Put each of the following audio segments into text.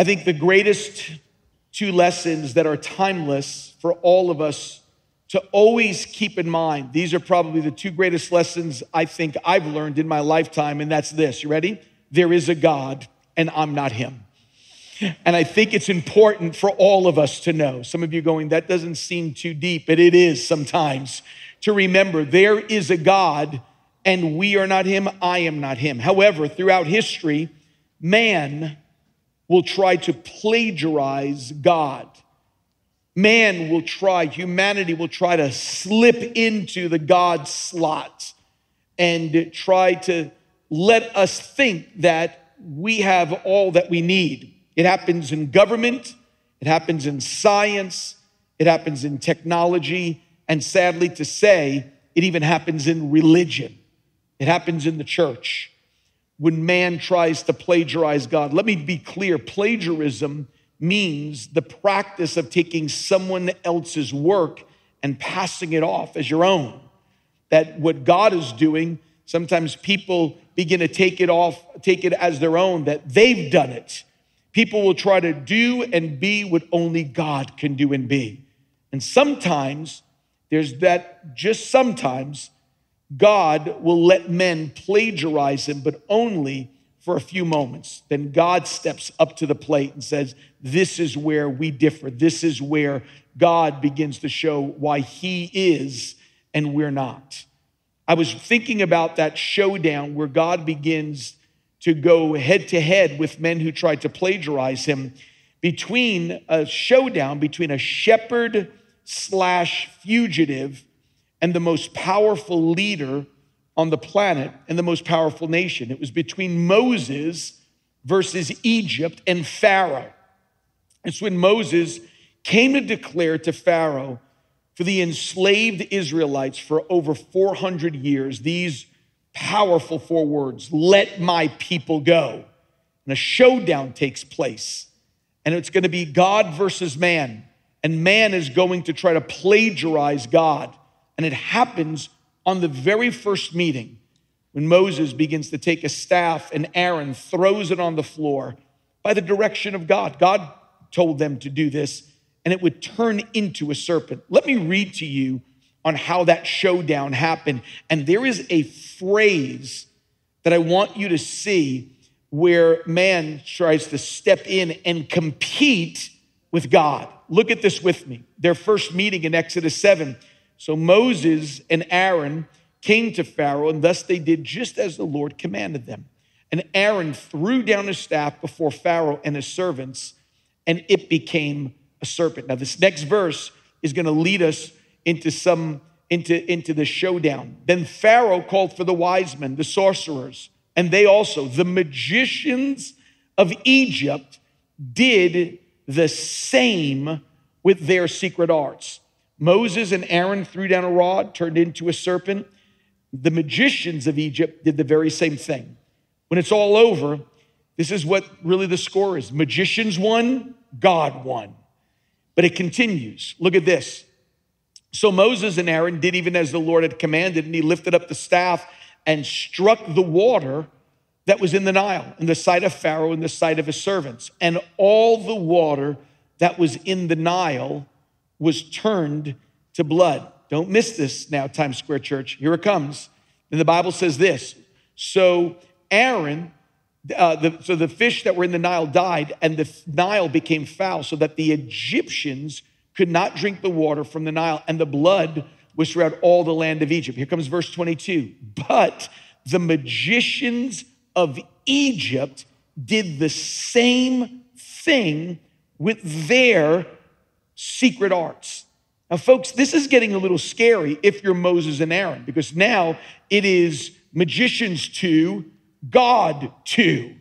I think the greatest two lessons that are timeless for all of us to always keep in mind. These are probably the two greatest lessons I think I've learned in my lifetime, and that's this. You ready? There is a God, and I'm not Him. And I think it's important for all of us to know. Some of you going, that doesn't seem too deep, but it is sometimes to remember there is a God and we are not Him, I am not Him. However, throughout history, man will try to plagiarize God. Man will try, humanity will try to slip into the God slot and try to let us think that we have all that we need. It happens in government, it happens in science, it happens in technology, and sadly to say, it even happens in religion. It happens in the church when man tries to plagiarize God. Let me be clear plagiarism means the practice of taking someone else's work and passing it off as your own. That what God is doing, sometimes people begin to take it off, take it as their own, that they've done it. People will try to do and be what only God can do and be. And sometimes there's that, just sometimes, God will let men plagiarize him, but only for a few moments. Then God steps up to the plate and says, This is where we differ. This is where God begins to show why he is and we're not. I was thinking about that showdown where God begins to go head to head with men who tried to plagiarize him between a showdown between a shepherd slash fugitive and the most powerful leader on the planet and the most powerful nation. It was between Moses versus Egypt and Pharaoh. It's when Moses came to declare to Pharaoh for the enslaved Israelites for over 400 years these powerful four words let my people go. And a showdown takes place. And it's going to be God versus man. And man is going to try to plagiarize God. And it happens on the very first meeting when Moses begins to take a staff and Aaron throws it on the floor by the direction of God. God told them to do this, and it would turn into a serpent. Let me read to you on how that showdown happened. And there is a phrase that I want you to see where man tries to step in and compete with God. Look at this with me. Their first meeting in Exodus 7 so Moses and Aaron came to Pharaoh, and thus they did just as the Lord commanded them. And Aaron threw down his staff before Pharaoh and his servants, and it became a serpent. Now, this next verse is going to lead us into some into, into the showdown. Then Pharaoh called for the wise men, the sorcerers, and they also, the magicians of Egypt, did the same with their secret arts. Moses and Aaron threw down a rod, turned into a serpent. The magicians of Egypt did the very same thing. When it's all over, this is what really the score is magicians one, God one. But it continues. Look at this. So Moses and Aaron did even as the Lord had commanded, and he lifted up the staff and struck the water that was in the Nile, in the sight of Pharaoh, in the sight of his servants. And all the water that was in the Nile was turned to blood. Don't miss this now, Times Square Church. Here it comes. And the Bible says this So Aaron, uh, the, so the fish that were in the Nile died, and the Nile became foul, so that the Egyptians could not drink the water from the Nile, and the blood was throughout all the land of Egypt. Here comes verse 22. But the magicians of Egypt did the same thing with their secret arts. Now, folks, this is getting a little scary if you're Moses and Aaron, because now it is magicians two God two.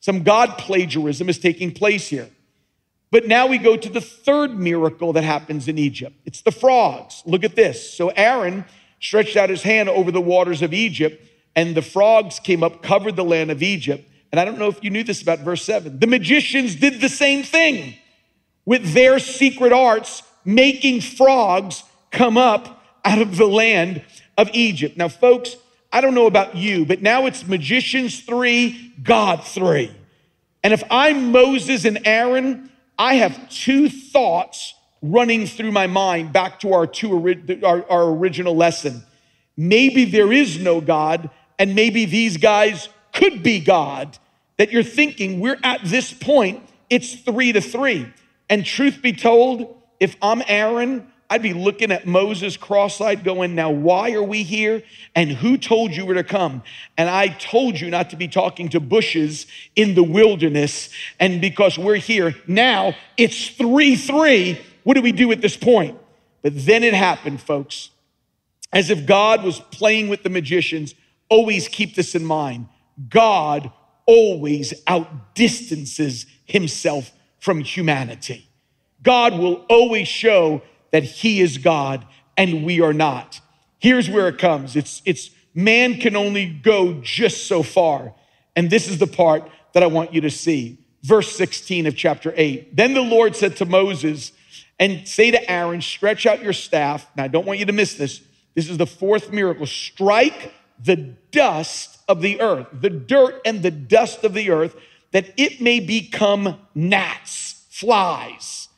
Some God plagiarism is taking place here. But now we go to the third miracle that happens in Egypt. It's the frogs. Look at this. So Aaron stretched out his hand over the waters of Egypt, and the frogs came up, covered the land of Egypt. And I don't know if you knew this about verse 7. The magicians did the same thing with their secret arts, making frogs come up out of the land of Egypt. Now, folks, I don't know about you, but now it's magicians three, God three. And if I'm Moses and Aaron, I have two thoughts running through my mind back to our, two, our, our original lesson. Maybe there is no God, and maybe these guys could be God. That you're thinking, we're at this point, it's three to three. And truth be told, if I'm Aaron, I'd be looking at Moses cross eyed, going, Now, why are we here? And who told you were to come? And I told you not to be talking to bushes in the wilderness. And because we're here now, it's 3 3. What do we do at this point? But then it happened, folks. As if God was playing with the magicians. Always keep this in mind God always outdistances himself from humanity. God will always show that he is God and we are not. Here's where it comes. It's, it's man can only go just so far. And this is the part that I want you to see. Verse 16 of chapter 8. Then the Lord said to Moses, and say to Aaron, stretch out your staff. Now, I don't want you to miss this. This is the fourth miracle. Strike the dust of the earth, the dirt and the dust of the earth, that it may become gnats, flies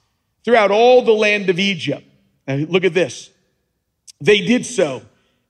throughout all the land of Egypt. Now, look at this. They did so,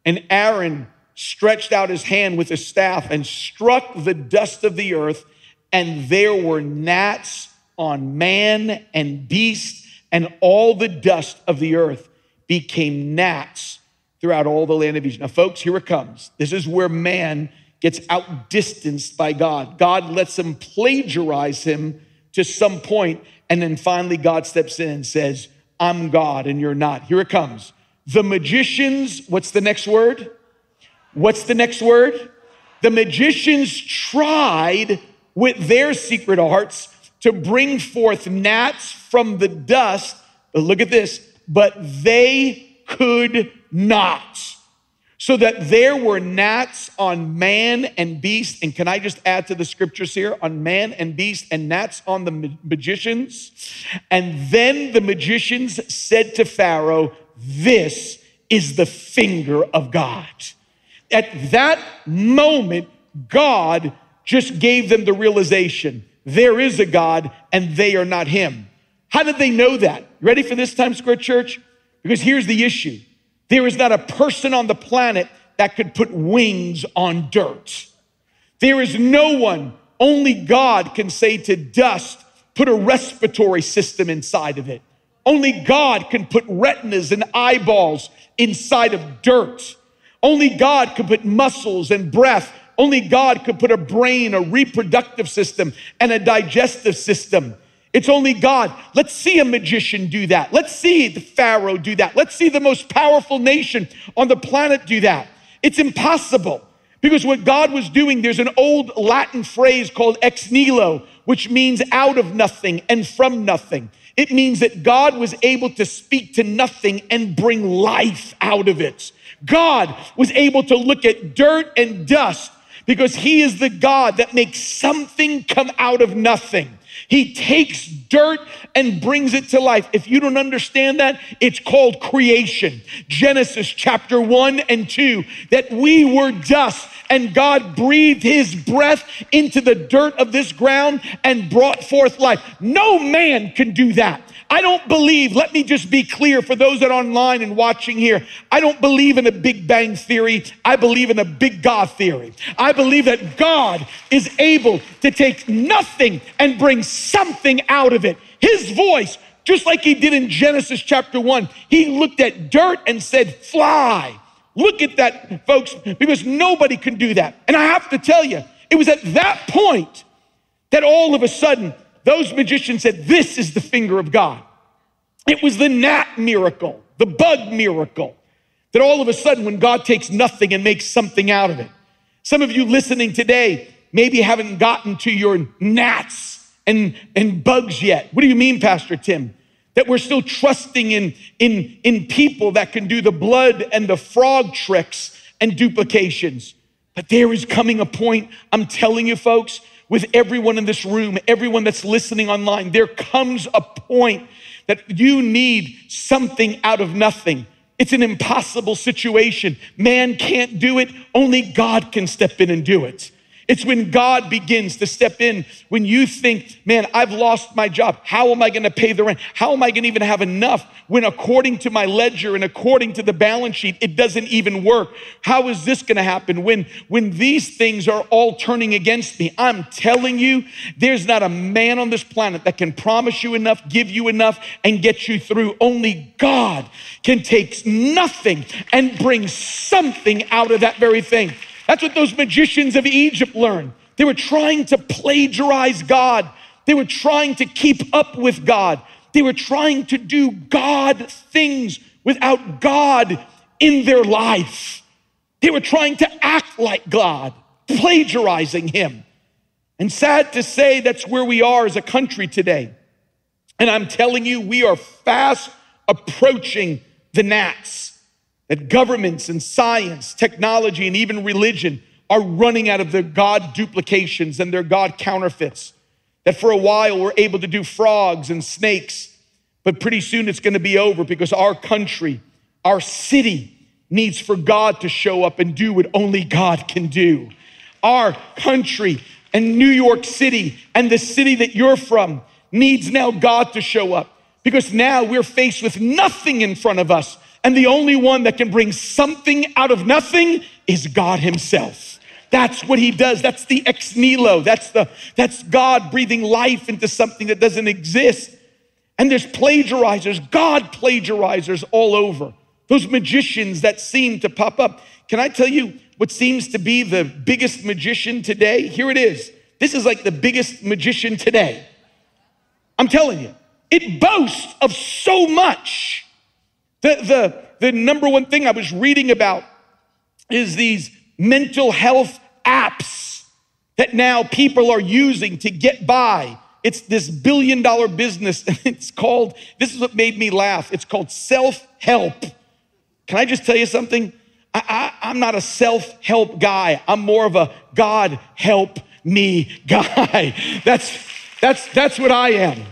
and Aaron stretched out his hand with his staff and struck the dust of the earth, and there were gnats on man and beast, and all the dust of the earth became gnats throughout all the land of Egypt. Now, folks, here it comes. This is where man gets outdistanced by God. God lets him plagiarize him to some point, and then finally God steps in and says, I'm God and you're not. Here it comes. The magicians, what's the next word? What's the next word? The magicians tried with their secret arts to bring forth gnats from the dust. But look at this, but they could not so that there were gnats on man and beast. And can I just add to the scriptures here on man and beast and gnats on the magicians? And then the magicians said to Pharaoh, This is the finger of God. At that moment, God just gave them the realization there is a God and they are not Him. How did they know that? Ready for this Times Square Church? Because here's the issue there is not a person on the planet that could put wings on dirt. There is no one, only God can say to dust, put a respiratory system inside of it. Only God can put retinas and eyeballs inside of dirt. Only God can put muscles and breath. Only God could put a brain, a reproductive system, and a digestive system. It's only God. Let's see a magician do that. Let's see the Pharaoh do that. Let's see the most powerful nation on the planet do that. It's impossible because what God was doing, there's an old Latin phrase called ex nihilo, which means out of nothing and from nothing. It means that God was able to speak to nothing and bring life out of it. God was able to look at dirt and dust because he is the God that makes something come out of nothing. He takes dirt and brings it to life. If you don't understand that, it's called creation. Genesis chapter 1 and 2 that we were dust and God breathed his breath into the dirt of this ground and brought forth life. No man can do that. I don't believe, let me just be clear for those that are online and watching here, I don't believe in a Big Bang theory. I believe in a big God theory. I believe that God is able to take nothing and bring something out of it. His voice, just like he did in Genesis chapter 1, he looked at dirt and said, Fly. Look at that, folks, because nobody can do that. And I have to tell you, it was at that point that all of a sudden those magicians said, This is the finger of God. It was the gnat miracle, the bug miracle, that all of a sudden, when God takes nothing and makes something out of it. Some of you listening today maybe haven't gotten to your gnats and, and bugs yet. What do you mean, Pastor Tim? That we're still trusting in, in, in people that can do the blood and the frog tricks and duplications. But there is coming a point, I'm telling you, folks, with everyone in this room, everyone that's listening online, there comes a point that you need something out of nothing. It's an impossible situation. Man can't do it, only God can step in and do it. It's when God begins to step in. When you think, man, I've lost my job. How am I going to pay the rent? How am I going to even have enough when according to my ledger and according to the balance sheet, it doesn't even work? How is this going to happen when, when these things are all turning against me? I'm telling you, there's not a man on this planet that can promise you enough, give you enough, and get you through. Only God can take nothing and bring something out of that very thing. That's what those magicians of Egypt learned. They were trying to plagiarize God. They were trying to keep up with God. They were trying to do God things without God in their life. They were trying to act like God, plagiarizing Him. And sad to say, that's where we are as a country today. And I'm telling you, we are fast approaching the gnats that governments and science, technology, and even religion are running out of their God duplications and their God counterfeits. That for a while we're able to do frogs and snakes, but pretty soon it's going to be over because our country, our city needs for God to show up and do what only God can do. Our country and New York City and the city that you're from needs now God to show up because now we're faced with nothing in front of us and the only one that can bring something out of nothing is God Himself. That's what He does. That's the ex nihilo. That's the that's God breathing life into something that doesn't exist. And there's plagiarizers, God plagiarizers all over. Those magicians that seem to pop up. Can I tell you what seems to be the biggest magician today? Here it is. This is like the biggest magician today. I'm telling you, it boasts of so much the, the, the number one thing I was reading about is these mental health apps that now people are using to get by. It's this billion dollar business, and it's called, this is what made me laugh. It's called self help. Can I just tell you something? I, I, I'm not a self help guy. I'm more of a God help me guy. That's, that's, that's what I am.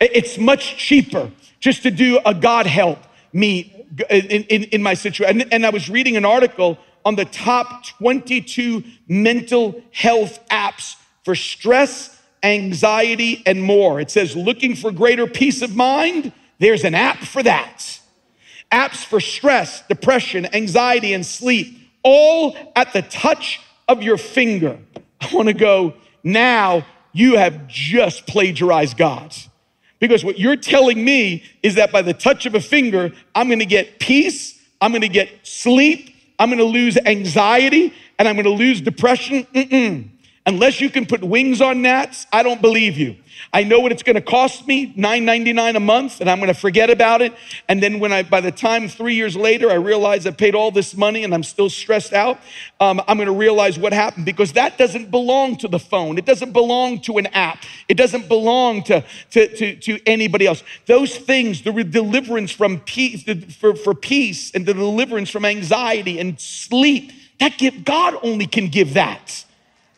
It's much cheaper just to do a God help me in, in, in my situation. And, and I was reading an article on the top 22 mental health apps for stress, anxiety, and more. It says, looking for greater peace of mind? There's an app for that. Apps for stress, depression, anxiety, and sleep, all at the touch of your finger. I want to go, now you have just plagiarized God's. Because what you're telling me is that by the touch of a finger, I'm gonna get peace, I'm gonna get sleep, I'm gonna lose anxiety, and I'm gonna lose depression. Mm-mm. Unless you can put wings on gnats, I don't believe you. I know what it's going to cost me, $9.99 a month, and I'm going to forget about it. And then when I, by the time three years later, I realize I paid all this money and I'm still stressed out, um, I'm going to realize what happened because that doesn't belong to the phone. It doesn't belong to an app. It doesn't belong to, to, to, to anybody else. Those things, the deliverance from peace, for, for peace and the deliverance from anxiety and sleep, that give, God only can give that.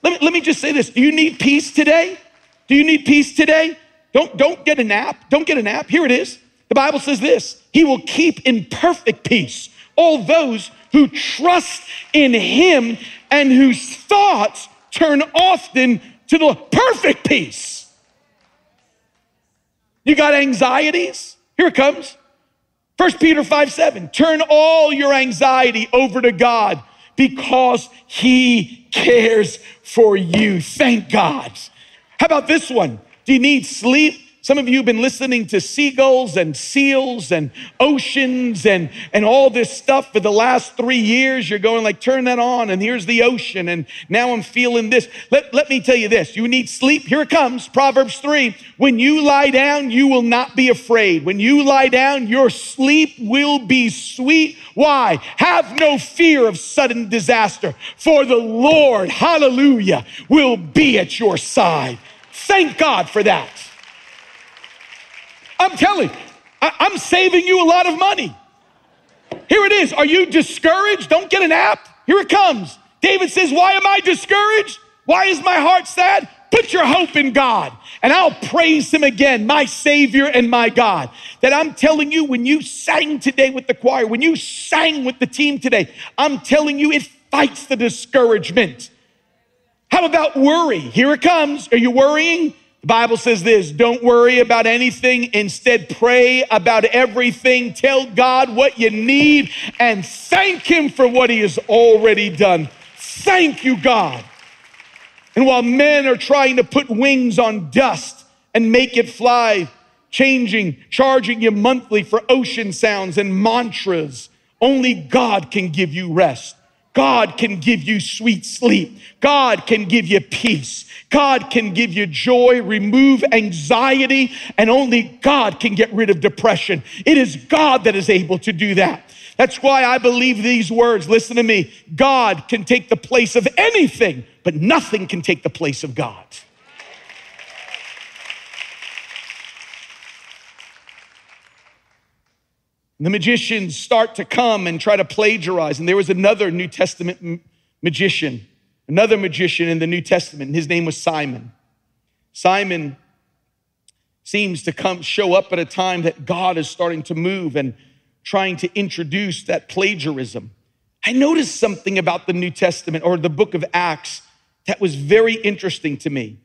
Let me, let me just say this. Do you need peace today? Do you need peace today? Don't, don't get a nap. Don't get a nap. Here it is. The Bible says this He will keep in perfect peace all those who trust in Him and whose thoughts turn often to the perfect peace. You got anxieties? Here it comes. 1 Peter 5 7. Turn all your anxiety over to God because He cares for you. Thank God. How about this one? Do you need sleep? Some of you have been listening to seagulls and seals and oceans and, and all this stuff for the last three years. You're going like, turn that on and here's the ocean and now I'm feeling this. Let, let me tell you this. You need sleep. Here it comes. Proverbs 3. When you lie down, you will not be afraid. When you lie down, your sleep will be sweet. Why? Have no fear of sudden disaster for the Lord, hallelujah, will be at your side. Thank God for that. I'm telling I, I'm saving you a lot of money. Here it is. Are you discouraged? Don't get an app. Here it comes. David says, Why am I discouraged? Why is my heart sad? Put your hope in God. And I'll praise him again, my Savior and my God. That I'm telling you, when you sang today with the choir, when you sang with the team today, I'm telling you, it fights the discouragement. How about worry? Here it comes. Are you worrying? The Bible says this don't worry about anything. Instead, pray about everything. Tell God what you need and thank Him for what He has already done. Thank you, God. And while men are trying to put wings on dust and make it fly, changing, charging you monthly for ocean sounds and mantras, only God can give you rest. God can give you sweet sleep. God can give you peace. God can give you joy, remove anxiety, and only God can get rid of depression. It is God that is able to do that. That's why I believe these words. Listen to me. God can take the place of anything, but nothing can take the place of God. The magicians start to come and try to plagiarize. And there was another New Testament magician, another magician in the New Testament. And his name was Simon. Simon seems to come show up at a time that God is starting to move and trying to introduce that plagiarism. I noticed something about the New Testament or the book of Acts that was very interesting to me.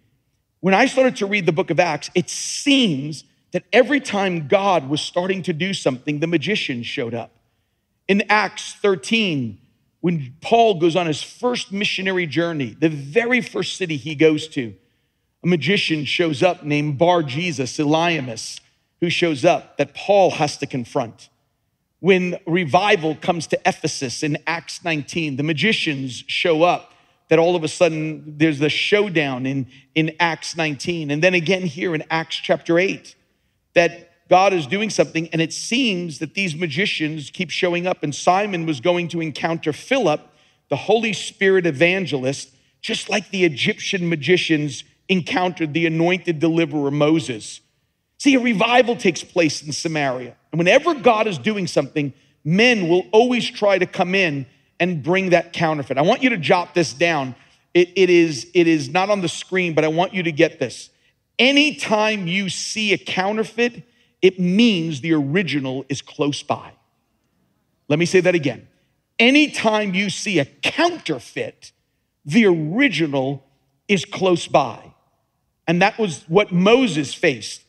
When I started to read the book of Acts, it seems that every time God was starting to do something, the magicians showed up. In Acts 13, when Paul goes on his first missionary journey, the very first city he goes to, a magician shows up named Bar Jesus, Eliamus, who shows up that Paul has to confront. When revival comes to Ephesus in Acts 19, the magicians show up that all of a sudden there's the showdown in, in Acts 19. And then again here in Acts chapter 8 that God is doing something, and it seems that these magicians keep showing up. And Simon was going to encounter Philip, the Holy Spirit evangelist, just like the Egyptian magicians encountered the anointed deliverer Moses. See, a revival takes place in Samaria. And whenever God is doing something, men will always try to come in and bring that counterfeit. I want you to jot this down. It, it, is, it is not on the screen, but I want you to get this. Anytime you see a counterfeit, it means the original is close by. Let me say that again. Anytime you see a counterfeit, the original is close by. And that was what Moses faced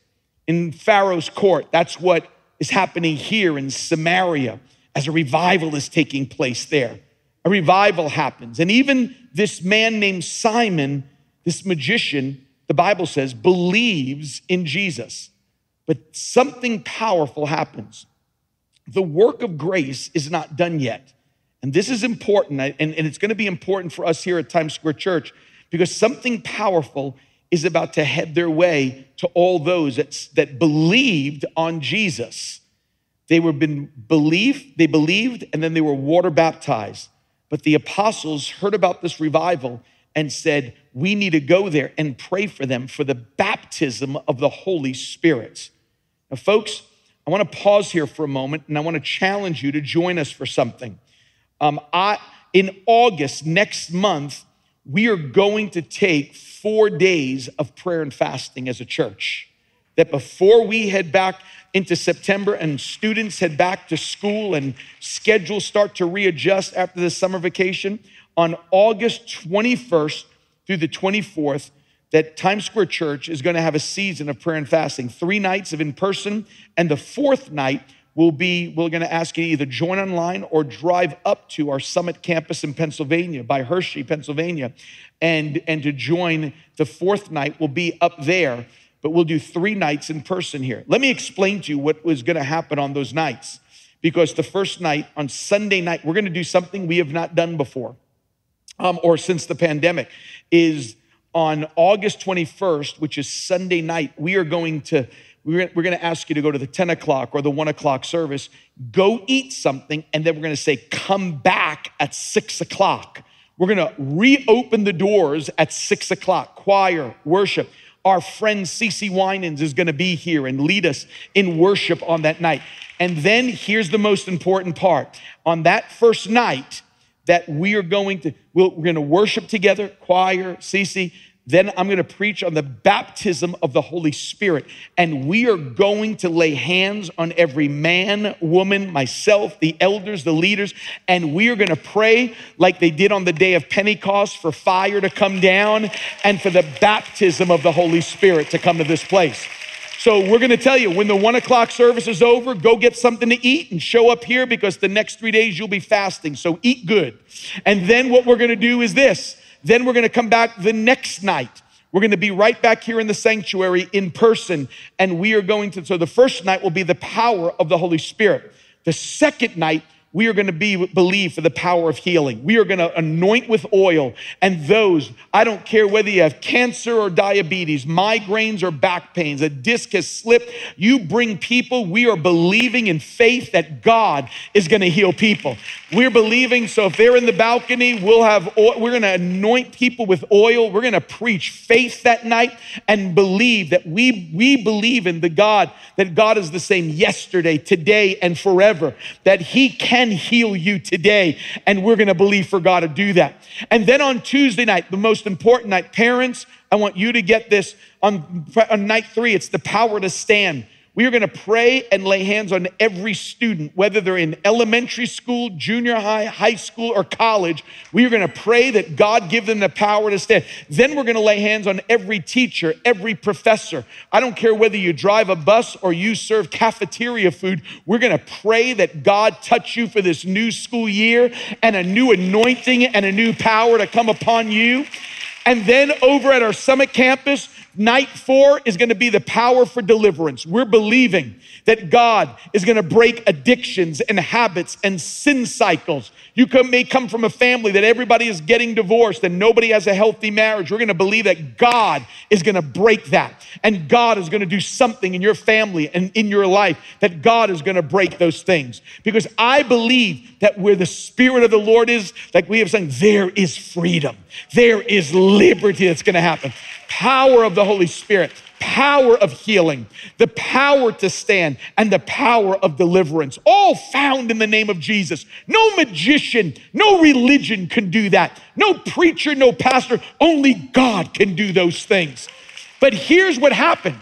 in Pharaoh's court. That's what is happening here in Samaria as a revival is taking place there. A revival happens. And even this man named Simon, this magician, the Bible says, believes in Jesus. But something powerful happens. The work of grace is not done yet. And this is important, and, and it's going to be important for us here at Times Square Church because something powerful is about to head their way to all those that, that believed on Jesus. They were been believed, they believed, and then they were water baptized. But the apostles heard about this revival and said, We need to go there and pray for them for the baptism of the Holy Spirit. Now, folks, I want to pause here for a moment and I want to challenge you to join us for something. Um, I, in August next month, we are going to take four days of prayer and fasting as a church. That before we head back into September and students head back to school and schedules start to readjust after the summer vacation, on August 21st through the 24th that Times Square Church is going to have a season of prayer and fasting, three nights of in person, and the fourth night will be we're going to ask you to either join online or drive up to our summit campus in Pennsylvania by Hershey, Pennsylvania, and and to join the fourth night will be up there, but we'll do three nights in person here. Let me explain to you what was going to happen on those nights, because the first night on Sunday night we're going to do something we have not done before um, or since the pandemic, is on August 21st, which is Sunday night, we are going to we're, going to ask you to go to the 10 o'clock or the 1 o'clock service, go eat something, and then we're going to say, come back at 6 o'clock. We're going to reopen the doors at 6 o'clock, choir, worship. Our friend Cece Winans is going to be here and lead us in worship on that night. And then here's the most important part. On that first night, that we are going to, we are going to worship together, choir, Cece. Then I'm going to preach on the baptism of the Holy Spirit. And we are going to lay hands on every man, woman, myself, the elders, the leaders, and we are going to pray like they did on the day of Pentecost for fire to come down and for the baptism of the Holy Spirit to come to this place. So we're going to tell you when the one o'clock service is over, go get something to eat and show up here because the next three days you'll be fasting. So eat good. And then what we're going to do is this. Then we're going to come back the next night. We're going to be right back here in the sanctuary in person. And we are going to, so the first night will be the power of the Holy Spirit. The second night, we are going to be believe for the power of healing. We are going to anoint with oil. And those, I don't care whether you have cancer or diabetes, migraines or back pains, a disc has slipped, you bring people. We are believing in faith that God is going to heal people. We're believing, so if they're in the balcony, we'll have oil, we're going to anoint people with oil. We're going to preach faith that night and believe that we we believe in the God that God is the same yesterday, today and forever. That he can can heal you today. And we're going to believe for God to do that. And then on Tuesday night, the most important night, parents, I want you to get this on, on night three. It's the power to stand. We are going to pray and lay hands on every student, whether they're in elementary school, junior high, high school, or college. We are going to pray that God give them the power to stand. Then we're going to lay hands on every teacher, every professor. I don't care whether you drive a bus or you serve cafeteria food. We're going to pray that God touch you for this new school year and a new anointing and a new power to come upon you. And then over at our summit campus, Night four is going to be the power for deliverance. We're believing that God is going to break addictions and habits and sin cycles. You may come from a family that everybody is getting divorced and nobody has a healthy marriage. We're going to believe that God is going to break that and God is going to do something in your family and in your life that God is going to break those things. Because I believe that where the Spirit of the Lord is, like we have said, there is freedom, there is liberty that's going to happen power of the Holy Spirit, power of healing, the power to stand, and the power of deliverance, all found in the name of Jesus. No magician, no religion can do that. No preacher, no pastor, only God can do those things. But here's what happened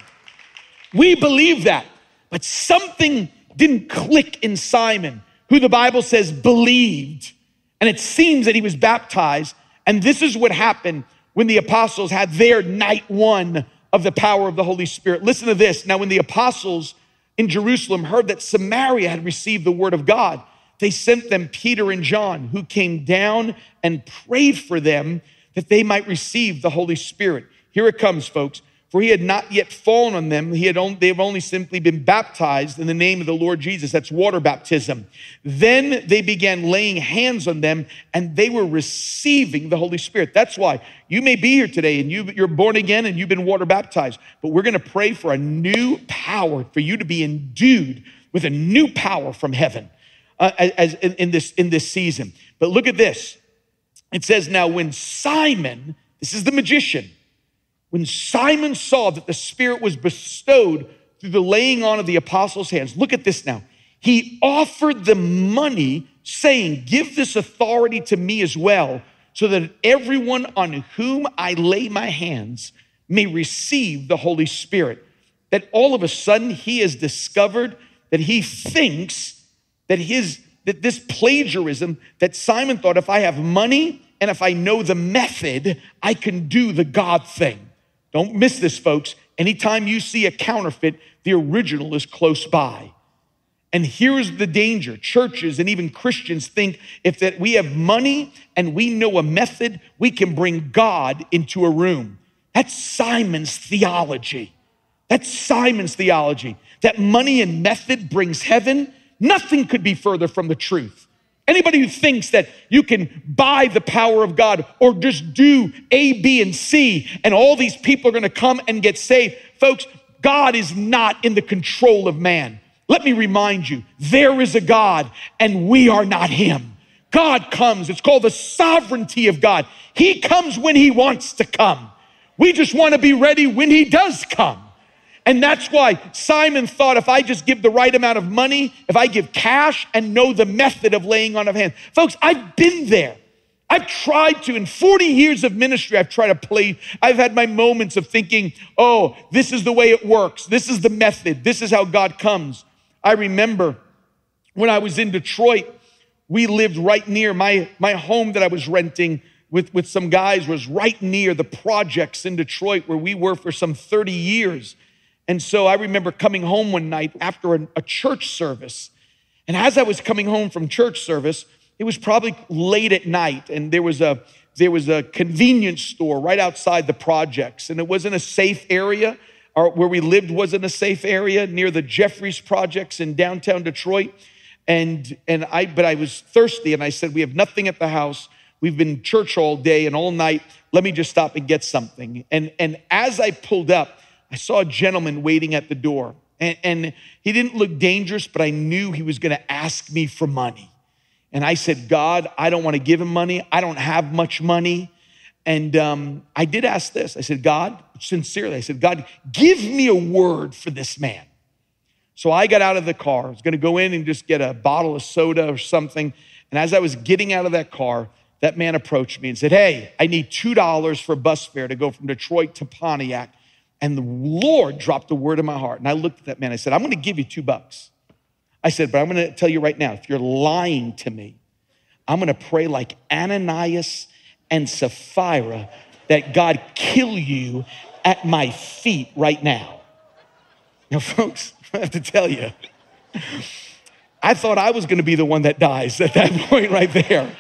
we believe that, but something didn't click in Simon, who the Bible says believed. And it seems that he was baptized. And this is what happened when the apostles had their night one of the power of the Holy Spirit. Listen to this. Now, when the apostles in Jerusalem heard that Samaria had received the word of God, they sent them Peter and John, who came down and prayed for them that they might receive the Holy Spirit. Here it comes, folks for he had not yet fallen on them. He had only, they have only simply been baptized in the name of the Lord Jesus. That's water baptism. Then they began laying hands on them and they were receiving the Holy Spirit. That's why you may be here today and you, you're born again and you've been water baptized, but we're going to pray for a new power, for you to be endued with a new power from heaven uh, as, in, in, this, in this season. But look at this. It says, now when Simon, this is the magician, when Simon saw that the Spirit was bestowed through the laying on of the apostles' hands, look at this now. He offered them money, saying, Give this authority to me as well, so that everyone on whom I lay my hands may receive the Holy Spirit. That all of a sudden he has discovered that he thinks that his that this plagiarism that Simon thought if I have money and if I know the method, I can do the God thing. Don't miss this, folks. Anytime you see a counterfeit, the original is close by. And here's the danger churches and even Christians think if that we have money and we know a method, we can bring God into a room. That's Simon's theology. That's Simon's theology. That money and method brings heaven. Nothing could be further from the truth. Anybody who thinks that you can buy the power of God or just do A, B, and C, and all these people are gonna come and get saved, folks, God is not in the control of man. Let me remind you, there is a God and we are not him. God comes, it's called the sovereignty of God. He comes when he wants to come. We just wanna be ready when he does come. And that's why Simon thought if I just give the right amount of money, if I give cash and know the method of laying on of hands. Folks, I've been there. I've tried to, in 40 years of ministry, I've tried to play. I've had my moments of thinking, oh, this is the way it works. This is the method. This is how God comes. I remember when I was in Detroit, we lived right near my, my home that I was renting with, with some guys was right near the projects in Detroit where we were for some 30 years. And so I remember coming home one night after a, a church service. And as I was coming home from church service, it was probably late at night, and there was a there was a convenience store right outside the projects, and it wasn't a safe area. Or where we lived wasn't a safe area near the Jeffries projects in downtown Detroit. And and I but I was thirsty, and I said, "We have nothing at the house. We've been church all day and all night. Let me just stop and get something." And and as I pulled up, I saw a gentleman waiting at the door, and, and he didn't look dangerous, but I knew he was going to ask me for money. And I said, God, I don't want to give him money. I don't have much money. And um, I did ask this. I said, God, sincerely, I said, God, give me a word for this man. So I got out of the car. I was going to go in and just get a bottle of soda or something. And as I was getting out of that car, that man approached me and said, Hey, I need $2 for bus fare to go from Detroit to Pontiac. And the Lord dropped a word in my heart. And I looked at that man. I said, I'm going to give you two bucks. I said, but I'm going to tell you right now, if you're lying to me, I'm going to pray like Ananias and Sapphira that God kill you at my feet right now. Now, folks, I have to tell you, I thought I was going to be the one that dies at that point right there.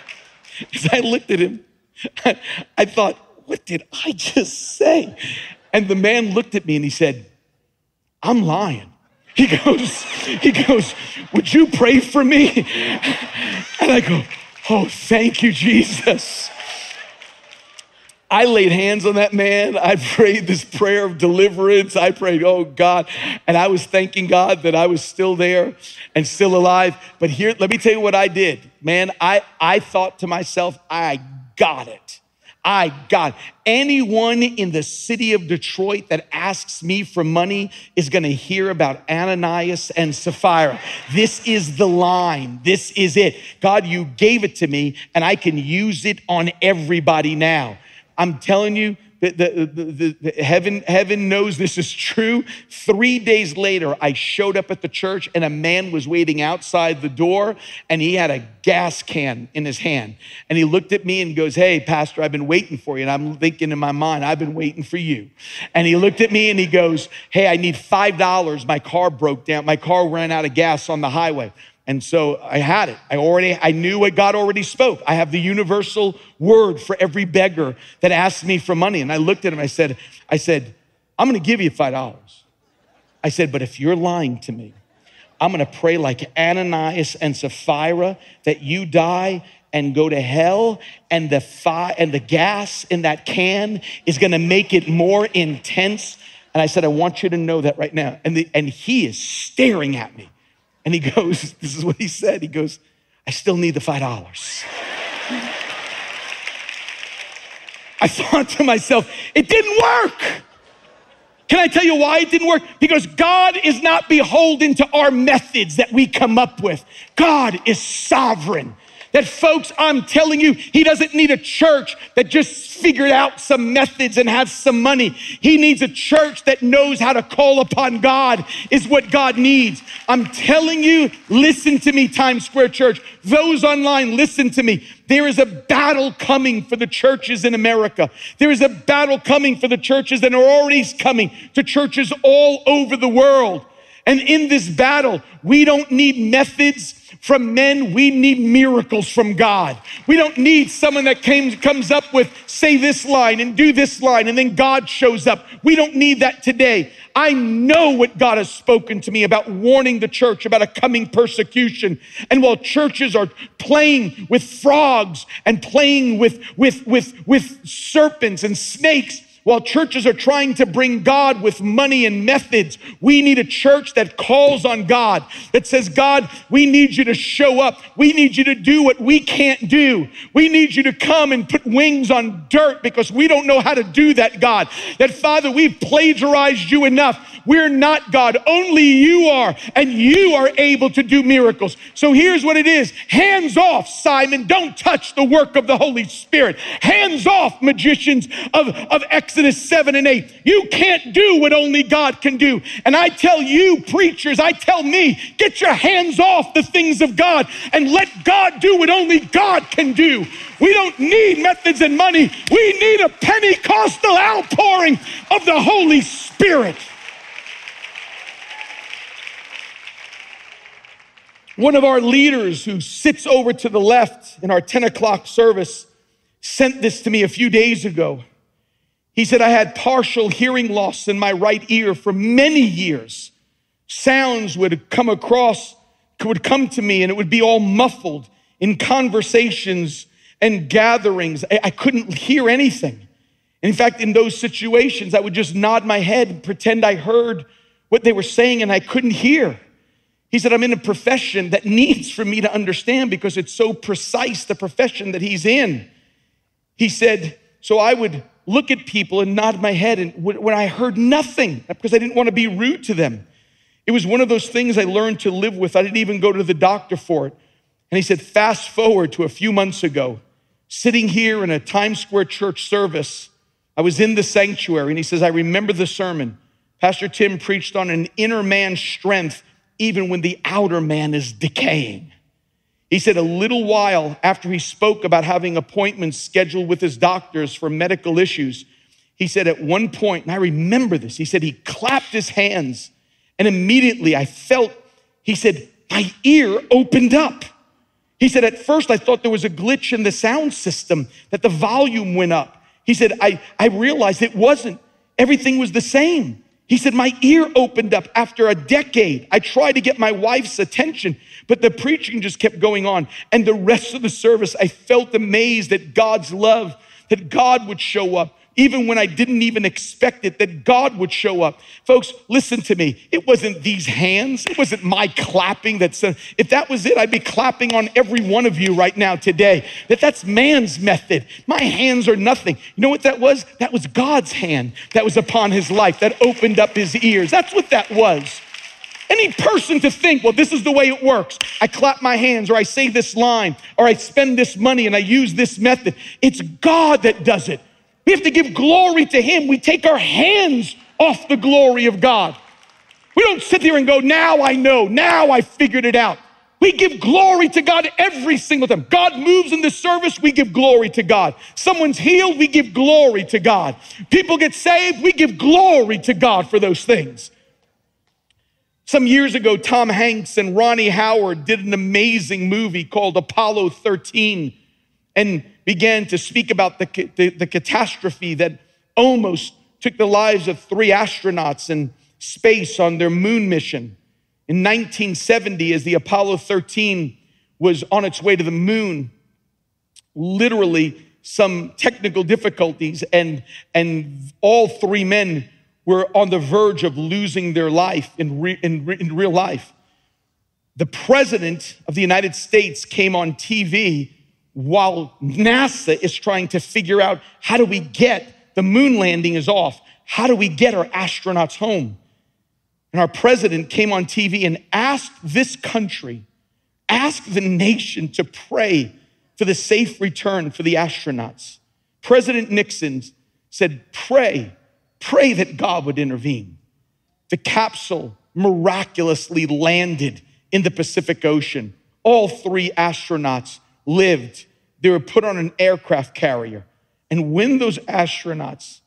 As I looked at him, I thought, what did I just say? And the man looked at me and he said, I'm lying. He goes, he goes, would you pray for me? And I go, oh, thank you, Jesus. I laid hands on that man. I prayed this prayer of deliverance. I prayed, oh God. And I was thanking God that I was still there and still alive. But here, let me tell you what I did. Man, I, I thought to myself, I got it. I got anyone in the city of Detroit that asks me for money is going to hear about Ananias and Sapphira. This is the line. This is it. God, you gave it to me and I can use it on everybody now. I'm telling you, the, the, the, heaven, heaven knows this is true. Three days later, I showed up at the church and a man was waiting outside the door and he had a gas can in his hand. And he looked at me and goes, Hey, Pastor, I've been waiting for you. And I'm thinking in my mind, I've been waiting for you. And he looked at me and he goes, Hey, I need $5. My car broke down. My car ran out of gas on the highway. And so I had it. I already, I knew what God already spoke. I have the universal word for every beggar that asks me for money. And I looked at him, I said, I said, I'm gonna give you five dollars. I said, but if you're lying to me, I'm gonna pray like Ananias and Sapphira that you die and go to hell and the fi- and the gas in that can is gonna make it more intense. And I said, I want you to know that right now. And, the, and he is staring at me. And he goes, This is what he said. He goes, I still need the $5. I thought to myself, it didn't work. Can I tell you why it didn't work? Because God is not beholden to our methods that we come up with. God is sovereign. That, folks, I'm telling you, he doesn't need a church that just figured out some methods and has some money. He needs a church that knows how to call upon God, is what God needs. I'm telling you, listen to me, Times Square Church. Those online, listen to me. There is a battle coming for the churches in America. There is a battle coming for the churches that are already coming to churches all over the world. And in this battle, we don't need methods from men. We need miracles from God. We don't need someone that came, comes up with, say this line and do this line, and then God shows up. We don't need that today. I know what God has spoken to me about warning the church about a coming persecution. And while churches are playing with frogs and playing with, with, with, with serpents and snakes, While churches are trying to bring God with money and methods, we need a church that calls on God, that says, God, we need you to show up. We need you to do what we can't do. We need you to come and put wings on dirt because we don't know how to do that, God. That, Father, we've plagiarized you enough. We're not God. Only you are, and you are able to do miracles. So here's what it is hands off, Simon. Don't touch the work of the Holy Spirit. Hands off, magicians of, of Exodus 7 and 8. You can't do what only God can do. And I tell you, preachers, I tell me, get your hands off the things of God and let God do what only God can do. We don't need methods and money. We need a Pentecostal outpouring of the Holy Spirit. One of our leaders who sits over to the left in our 10 o'clock service sent this to me a few days ago. He said, I had partial hearing loss in my right ear for many years. Sounds would come across, would come to me, and it would be all muffled in conversations and gatherings. I, couldn't hear anything. In fact, in those situations, I would just nod my head and pretend I heard what they were saying and I couldn't hear. He said, I'm in a profession that needs for me to understand because it's so precise, the profession that he's in. He said, So I would look at people and nod my head, and when I heard nothing, because I didn't want to be rude to them, it was one of those things I learned to live with. I didn't even go to the doctor for it. And he said, Fast forward to a few months ago, sitting here in a Times Square church service. I was in the sanctuary, and he says, I remember the sermon. Pastor Tim preached on an inner man's strength even when the outer man is decaying. He said a little while after he spoke about having appointments scheduled with his doctors for medical issues, he said at one point, and I remember this, he said he clapped his hands and immediately I felt, he said, my ear opened up. He said, at first I thought there was a glitch in the sound system, that the volume went up. He said, I, I realized it wasn't. Everything was the same. He said, My ear opened up after a decade. I tried to get my wife's attention, but the preaching just kept going on. And the rest of the service, I felt amazed at God's love, that God would show up, even when I didn't even expect it, that God would show up. Folks, listen to me. It wasn't these hands, it wasn't my clapping that said, if that was it, I'd be clapping on every one of you right now today. That that's man's method. My hands are nothing. You know what that was? That was God's hand that was upon his life, that opened up his ears. That's what that was. Any person to think, well, this is the way it works. I clap my hands, or I say this line, or I spend this money and I use this method. It's God that does it. We have to give glory to Him. We take our hands off the glory of God. We don't sit there and go, now I know, now I figured it out. We give glory to God every single time. God moves in the service, we give glory to God. Someone's healed, we give glory to God. People get saved, we give glory to God for those things. Some years ago, Tom Hanks and Ronnie Howard did an amazing movie called Apollo 13. And began to speak about the, the, the catastrophe that almost took the lives of three astronauts in space on their moon mission. In 1970, as the Apollo 13 was on its way to the moon, literally some technical difficulties, and, and all three men were on the verge of losing their life in, re, in, in real life. The president of the United States came on TV while NASA is trying to figure out how do we get the moon landing is off? How do we get our astronauts home? And our president came on TV and asked this country, asked the nation to pray for the safe return for the astronauts. President Nixon said, Pray, pray that God would intervene. The capsule miraculously landed in the Pacific Ocean. All three astronauts lived. They were put on an aircraft carrier. And when those astronauts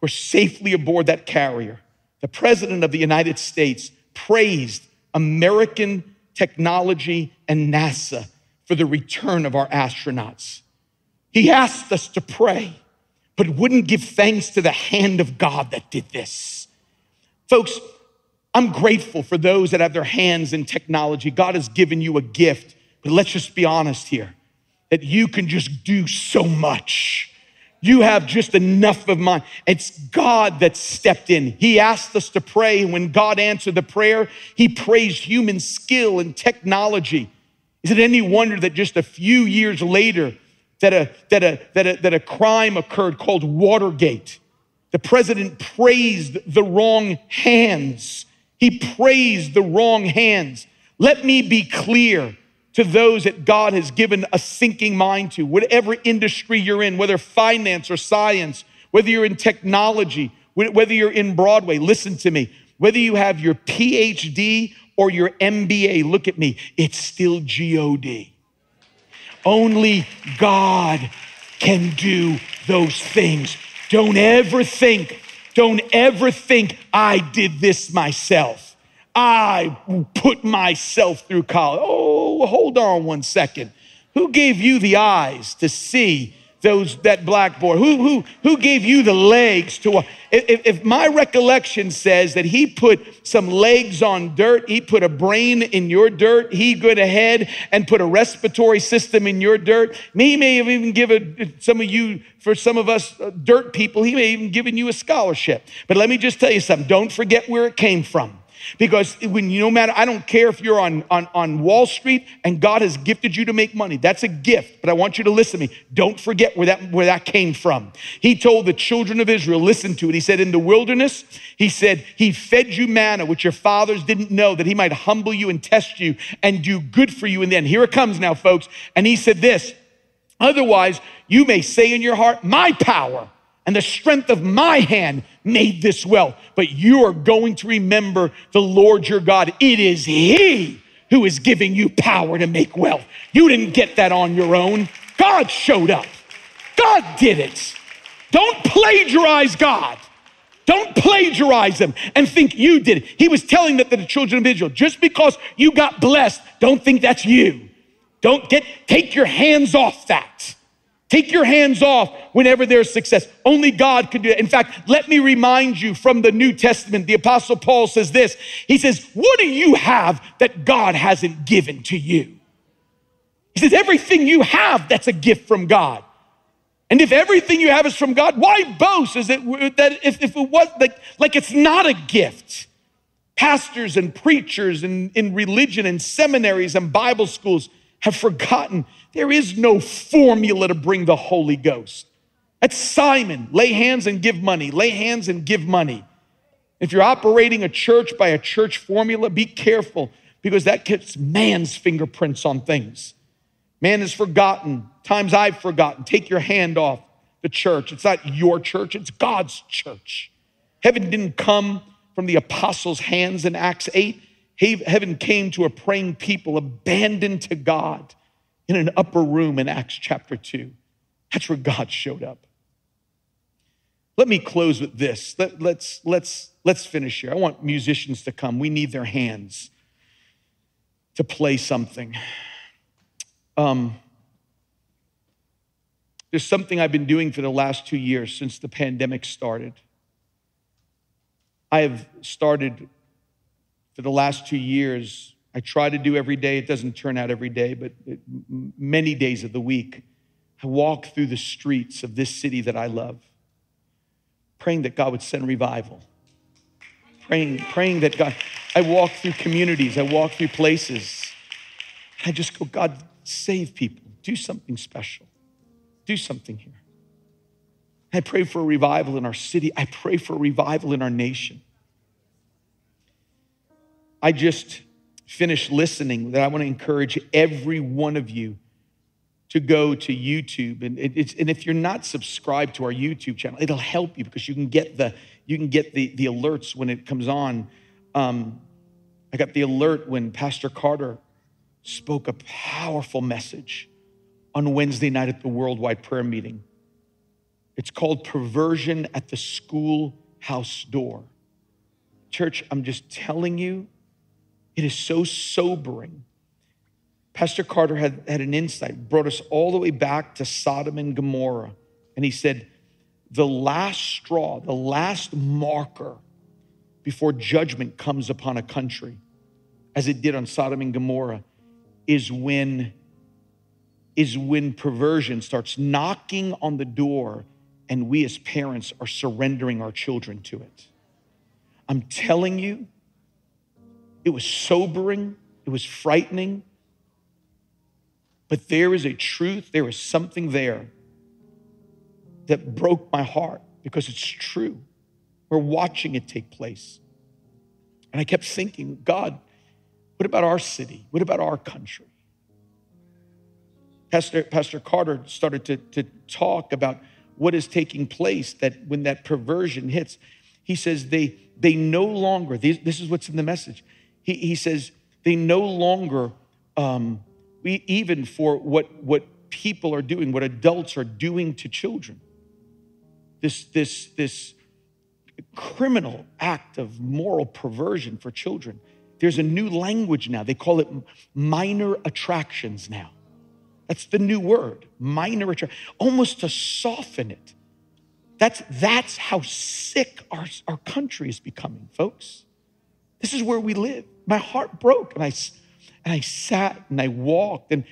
were safely aboard that carrier, the President of the United States praised American technology and NASA for the return of our astronauts. He asked us to pray, but wouldn't give thanks to the hand of God that did this. Folks, I'm grateful for those that have their hands in technology. God has given you a gift, but let's just be honest here that you can just do so much. You have just enough of mine. It's God that stepped in. He asked us to pray. And when God answered the prayer, he praised human skill and technology. Is it any wonder that just a few years later, that a, that a, that a, that a crime occurred called Watergate? The president praised the wrong hands. He praised the wrong hands. Let me be clear to those that God has given a sinking mind to, whatever industry you're in, whether finance or science, whether you're in technology, whether you're in Broadway, listen to me. Whether you have your PhD or your MBA, look at me, it's still God. Only God can do those things. Don't ever think, don't ever think I did this myself. I put myself through college. Oh, hold on one second. Who gave you the eyes to see those that blackboard? Who who who gave you the legs to? If, if my recollection says that he put some legs on dirt, he put a brain in your dirt, he went ahead and put a respiratory system in your dirt. He may have even given some of you, for some of us uh, dirt people, he may have even given you a scholarship. But let me just tell you something. Don't forget where it came from. Because when you no matter, I don't care if you're on, on, on Wall Street and God has gifted you to make money. That's a gift. But I want you to listen to me. Don't forget where that, where that came from. He told the children of Israel, listen to it. He said, in the wilderness, he said, he fed you manna, which your fathers didn't know, that he might humble you and test you and do good for you. And then here it comes now, folks. And he said this, otherwise you may say in your heart, my power and the strength of my hand made this wealth. But you are going to remember the Lord your God. It is He who is giving you power to make wealth. You didn't get that on your own. God showed up. God did it. Don't plagiarize God. Don't plagiarize him and think you did it. He was telling that to the children of Israel, just because you got blessed, don't think that's you. Don't get take your hands off that. Take your hands off whenever there's success. Only God can do it. In fact, let me remind you from the New Testament, the Apostle Paul says this. He says, What do you have that God hasn't given to you? He says, Everything you have, that's a gift from God. And if everything you have is from God, why boast? Is it that if, if it was like, like it's not a gift? Pastors and preachers and in religion and seminaries and Bible schools have forgotten there is no formula to bring the Holy Ghost. That's Simon. Lay hands and give money. Lay hands and give money. If you're operating a church by a church formula, be careful because that gets man's fingerprints on things. Man has forgotten. Times I've forgotten. Take your hand off the church. It's not your church, it's God's church. Heaven didn't come from the apostles' hands in Acts 8. Heaven came to a praying people abandoned to God in an upper room in Acts chapter 2. That's where God showed up. Let me close with this. Let, let's, let's, let's finish here. I want musicians to come. We need their hands to play something. Um, there's something I've been doing for the last two years since the pandemic started. I have started for the last two years I try to do every day. It doesn't turn out every day, but it, many days of the week, I walk through the streets of this city that I love, praying that God would send revival. Praying, praying that God, I walk through communities, I walk through places. I just go, God, save people, do something special, do something here. I pray for a revival in our city. I pray for a revival in our nation. I just finish listening, that I want to encourage every one of you to go to YouTube. And, and if you're not subscribed to our YouTube channel, it'll help you because you can get the, you can get the, the alerts when it comes on. Um, I got the alert when Pastor Carter spoke a powerful message on Wednesday night at the worldwide prayer meeting. It's called Perversion at the Schoolhouse Door. Church, I'm just telling you, it is so sobering. Pastor Carter had, had an insight, brought us all the way back to Sodom and Gomorrah. And he said, the last straw, the last marker before judgment comes upon a country, as it did on Sodom and Gomorrah, is when, is when perversion starts knocking on the door and we as parents are surrendering our children to it. I'm telling you, it was sobering, it was frightening, but there is a truth, there is something there that broke my heart because it's true. We're watching it take place. And I kept thinking, God, what about our city? What about our country? Pastor, Pastor Carter started to, to talk about what is taking place that when that perversion hits, he says they, they no longer, this is what's in the message. He, he says they no longer, um, we, even for what, what people are doing, what adults are doing to children, this, this, this criminal act of moral perversion for children. There's a new language now. They call it minor attractions now. That's the new word, minor attraction, almost to soften it. That's, that's how sick our, our country is becoming, folks. This is where we live. My heart broke, and I, and I sat and I walked, and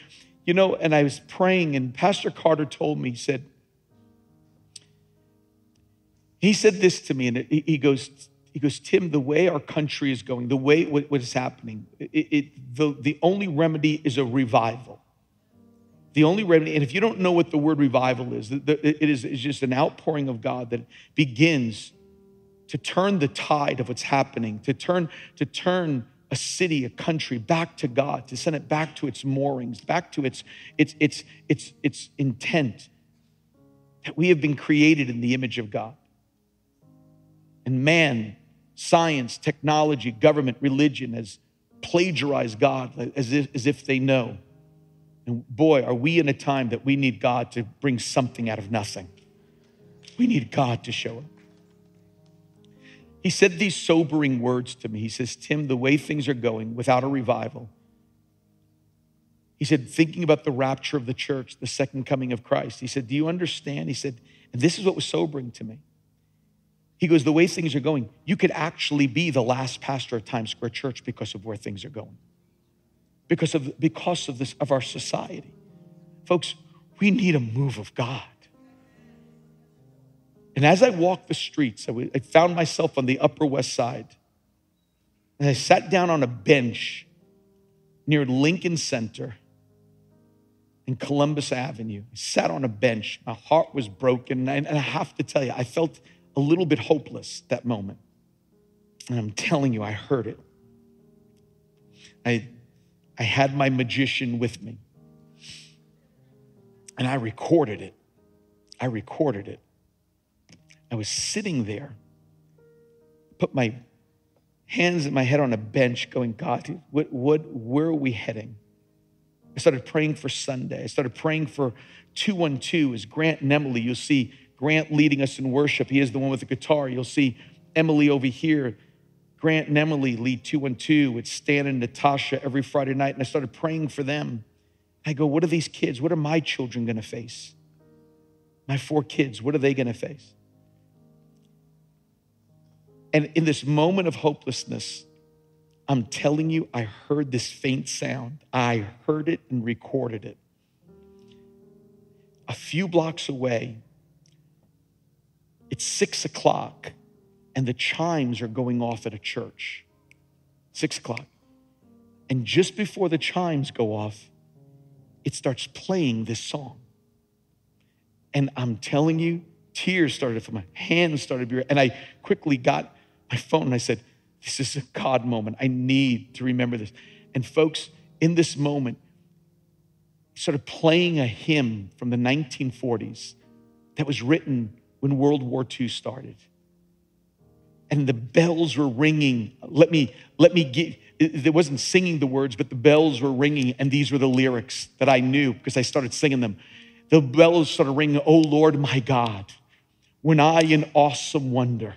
you know, and I was praying, and Pastor Carter told me, he said, he said this to me, and he goes, he goes, Tim, the way our country is going, the way what, what is happening, it, it, the, the only remedy is a revival. The only remedy, and if you don't know what the word revival is, it is it's just an outpouring of God that begins to turn the tide of what's happening, to turn, to turn a city, a country back to God, to send it back to its moorings, back to its, its, its, its, its intent that we have been created in the image of God. And man, science, technology, government, religion has plagiarized God as if, as if they know. And boy, are we in a time that we need God to bring something out of nothing. We need God to show up. He said these sobering words to me. He says, Tim, the way things are going without a revival, he said, thinking about the rapture of the church, the second coming of Christ, he said, Do you understand? He said, and this is what was sobering to me. He goes, The way things are going, you could actually be the last pastor of Times Square Church because of where things are going, because of, because of, this, of our society. Folks, we need a move of God. And as I walked the streets, I found myself on the Upper West Side. And I sat down on a bench near Lincoln Center in Columbus Avenue. I sat on a bench. My heart was broken. And I have to tell you, I felt a little bit hopeless that moment. And I'm telling you, I heard it. I, I had my magician with me. And I recorded it. I recorded it. I was sitting there, put my hands in my head on a bench, going, God, what, what, where are we heading? I started praying for Sunday. I started praying for 212 is Grant and Emily. You'll see Grant leading us in worship. He is the one with the guitar. You'll see Emily over here. Grant and Emily lead 212 with Stan and Natasha every Friday night. And I started praying for them. I go, what are these kids? What are my children going to face? My four kids, what are they going to face? And in this moment of hopelessness, I'm telling you, I heard this faint sound. I heard it and recorded it. A few blocks away, it's six o'clock and the chimes are going off at a church. Six o'clock. And just before the chimes go off, it starts playing this song. And I'm telling you, tears started from my hands started and I quickly got my phone and I said, This is a God moment. I need to remember this. And folks, in this moment, started playing a hymn from the 1940s that was written when World War II started. And the bells were ringing. Let me, let me get, it wasn't singing the words, but the bells were ringing, and these were the lyrics that I knew because I started singing them. The bells started ringing, Oh Lord my God, when I in awesome wonder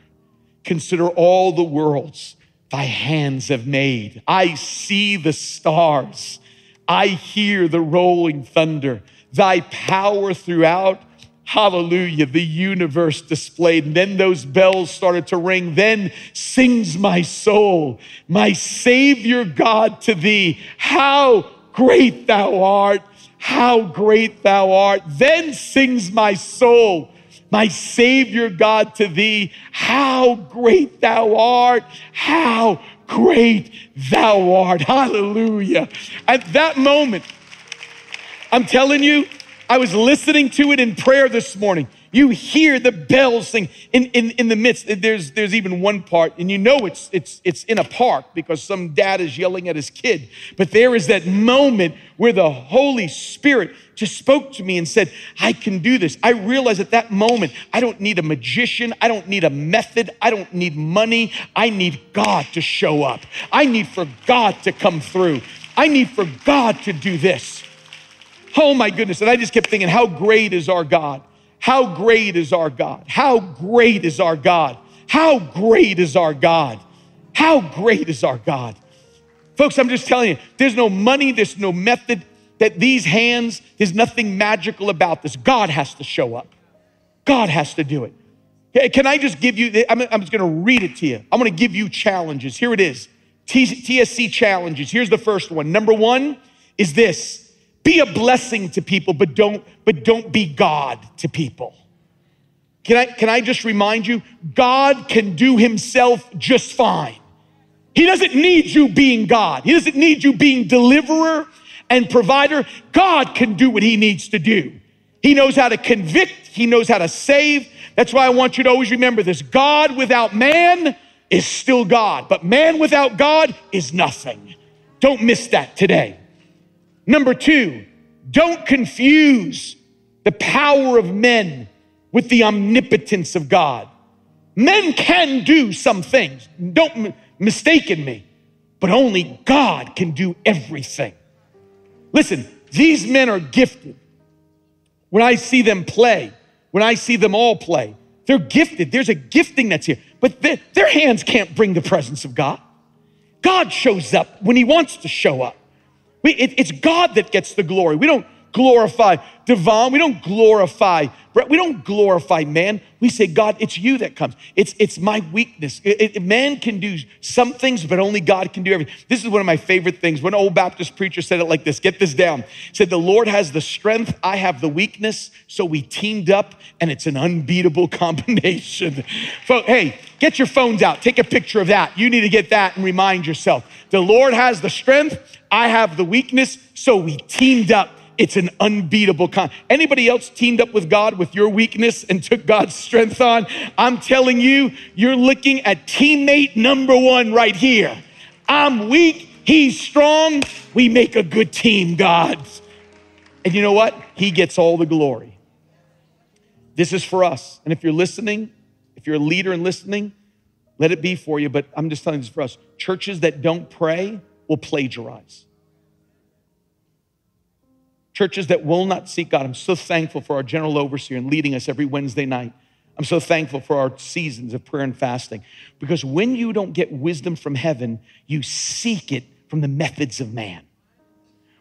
consider all the worlds thy hands have made. I see the stars, I hear the rolling thunder, thy power throughout Hallelujah, the universe displayed. And then those bells started to ring. Then sings my soul, my Savior God to thee. How great thou art! How great thou art! Then sings my soul, my Savior God, to thee. How great thou art! How great thou art! Hallelujah. At that moment, I'm telling you, I was listening to it in prayer this morning. You hear the bells sing in, in, in the midst. There's, there's even one part, and you know it's, it's, it's in a park because some dad is yelling at his kid. But there is that moment where the Holy Spirit just spoke to me and said, I can do this. I realized at that moment, I don't need a magician. I don't need a method. I don't need money. I need God to show up. I need for God to come through. I need for God to do this. Oh my goodness. And I just kept thinking, how great is our God? How great is our God? How great is our God? How great is our God? How great is our God? Folks, I'm just telling you, there's no money, there's no method, that these hands, there's nothing magical about this. God has to show up. God has to do it. Can I just give you, I'm, just gonna read it to you. I'm gonna give you challenges. Here it is TSC challenges. Here's the first one. Number one is this be a blessing to people, but don't, but don't be God to people. Can I, can I just remind you? God can do himself just fine. He doesn't need you being God. He doesn't need you being deliverer and provider. God can do what he needs to do. He knows how to convict. He knows how to save. That's why I want you to always remember this. God without man is still God, but man without God is nothing. Don't miss that today. Number two, don't confuse the power of men with the omnipotence of God. Men can do some things, don't m- mistaken me, but only God can do everything. Listen, these men are gifted. When I see them play, when I see them all play, they're gifted. There's a gifting that's here, but their, their hands can't bring the presence of God. God shows up when He wants to show up. We, it, it's God that gets the glory. We don't glorify Devon. We don't glorify, we don't glorify man. We say, God, it's you that comes. It's, it's my weakness. It, it, man can do some things, but only God can do everything. This is one of my favorite things. One old Baptist preacher said it like this. Get this down. He said, the Lord has the strength. I have the weakness. So we teamed up and it's an unbeatable combination. hey, get your phones out. Take a picture of that. You need to get that and remind yourself. The Lord has the strength. I have the weakness. So we teamed up it's an unbeatable con. Anybody else teamed up with God with your weakness and took God's strength on? I'm telling you, you're looking at teammate number one right here. I'm weak, he's strong. We make a good team, God. And you know what? He gets all the glory. This is for us. And if you're listening, if you're a leader and listening, let it be for you. But I'm just telling you this for us. Churches that don't pray will plagiarize churches that will not seek God. I'm so thankful for our general overseer and leading us every Wednesday night. I'm so thankful for our seasons of prayer and fasting because when you don't get wisdom from heaven, you seek it from the methods of man.